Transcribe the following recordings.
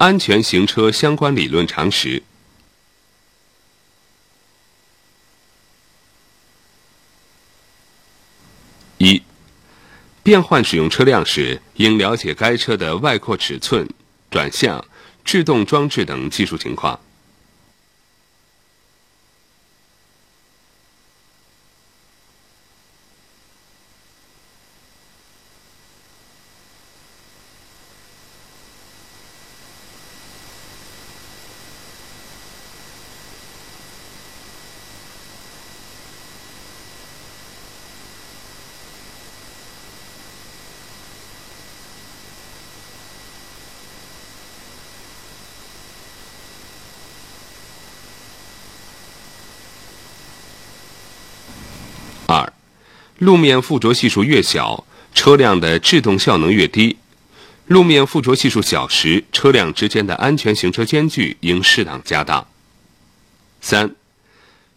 安全行车相关理论常识。一、变换使用车辆时，应了解该车的外扩尺寸、转向、制动装置等技术情况。路面附着系数越小，车辆的制动效能越低。路面附着系数小时，车辆之间的安全行车间距应适当加大。三、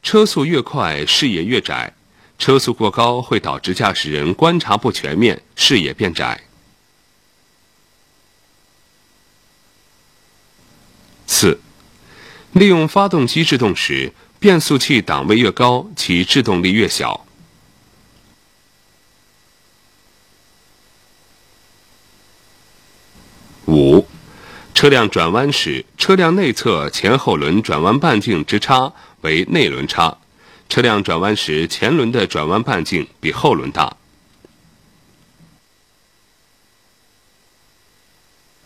车速越快，视野越窄，车速过高会导致驾驶人观察不全面，视野变窄。四、利用发动机制动时，变速器档位越高，其制动力越小。五、车辆转弯时，车辆内侧前后轮转弯半径之差为内轮差，车辆转弯时前轮的转弯半径比后轮大。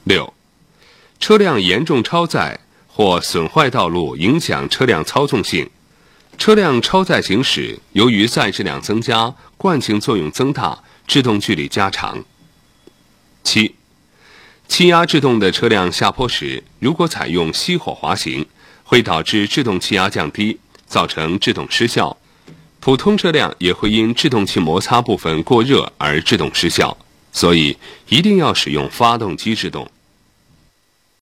六、车辆严重超载或损坏道路，影响车辆操纵性。车辆超载行驶，由于载质量增加，惯性作用增大，制动距离加长。七、气压制动的车辆下坡时，如果采用熄火滑行，会导致制动气压降低，造成制动失效。普通车辆也会因制动器摩擦部分过热而制动失效，所以一定要使用发动机制动。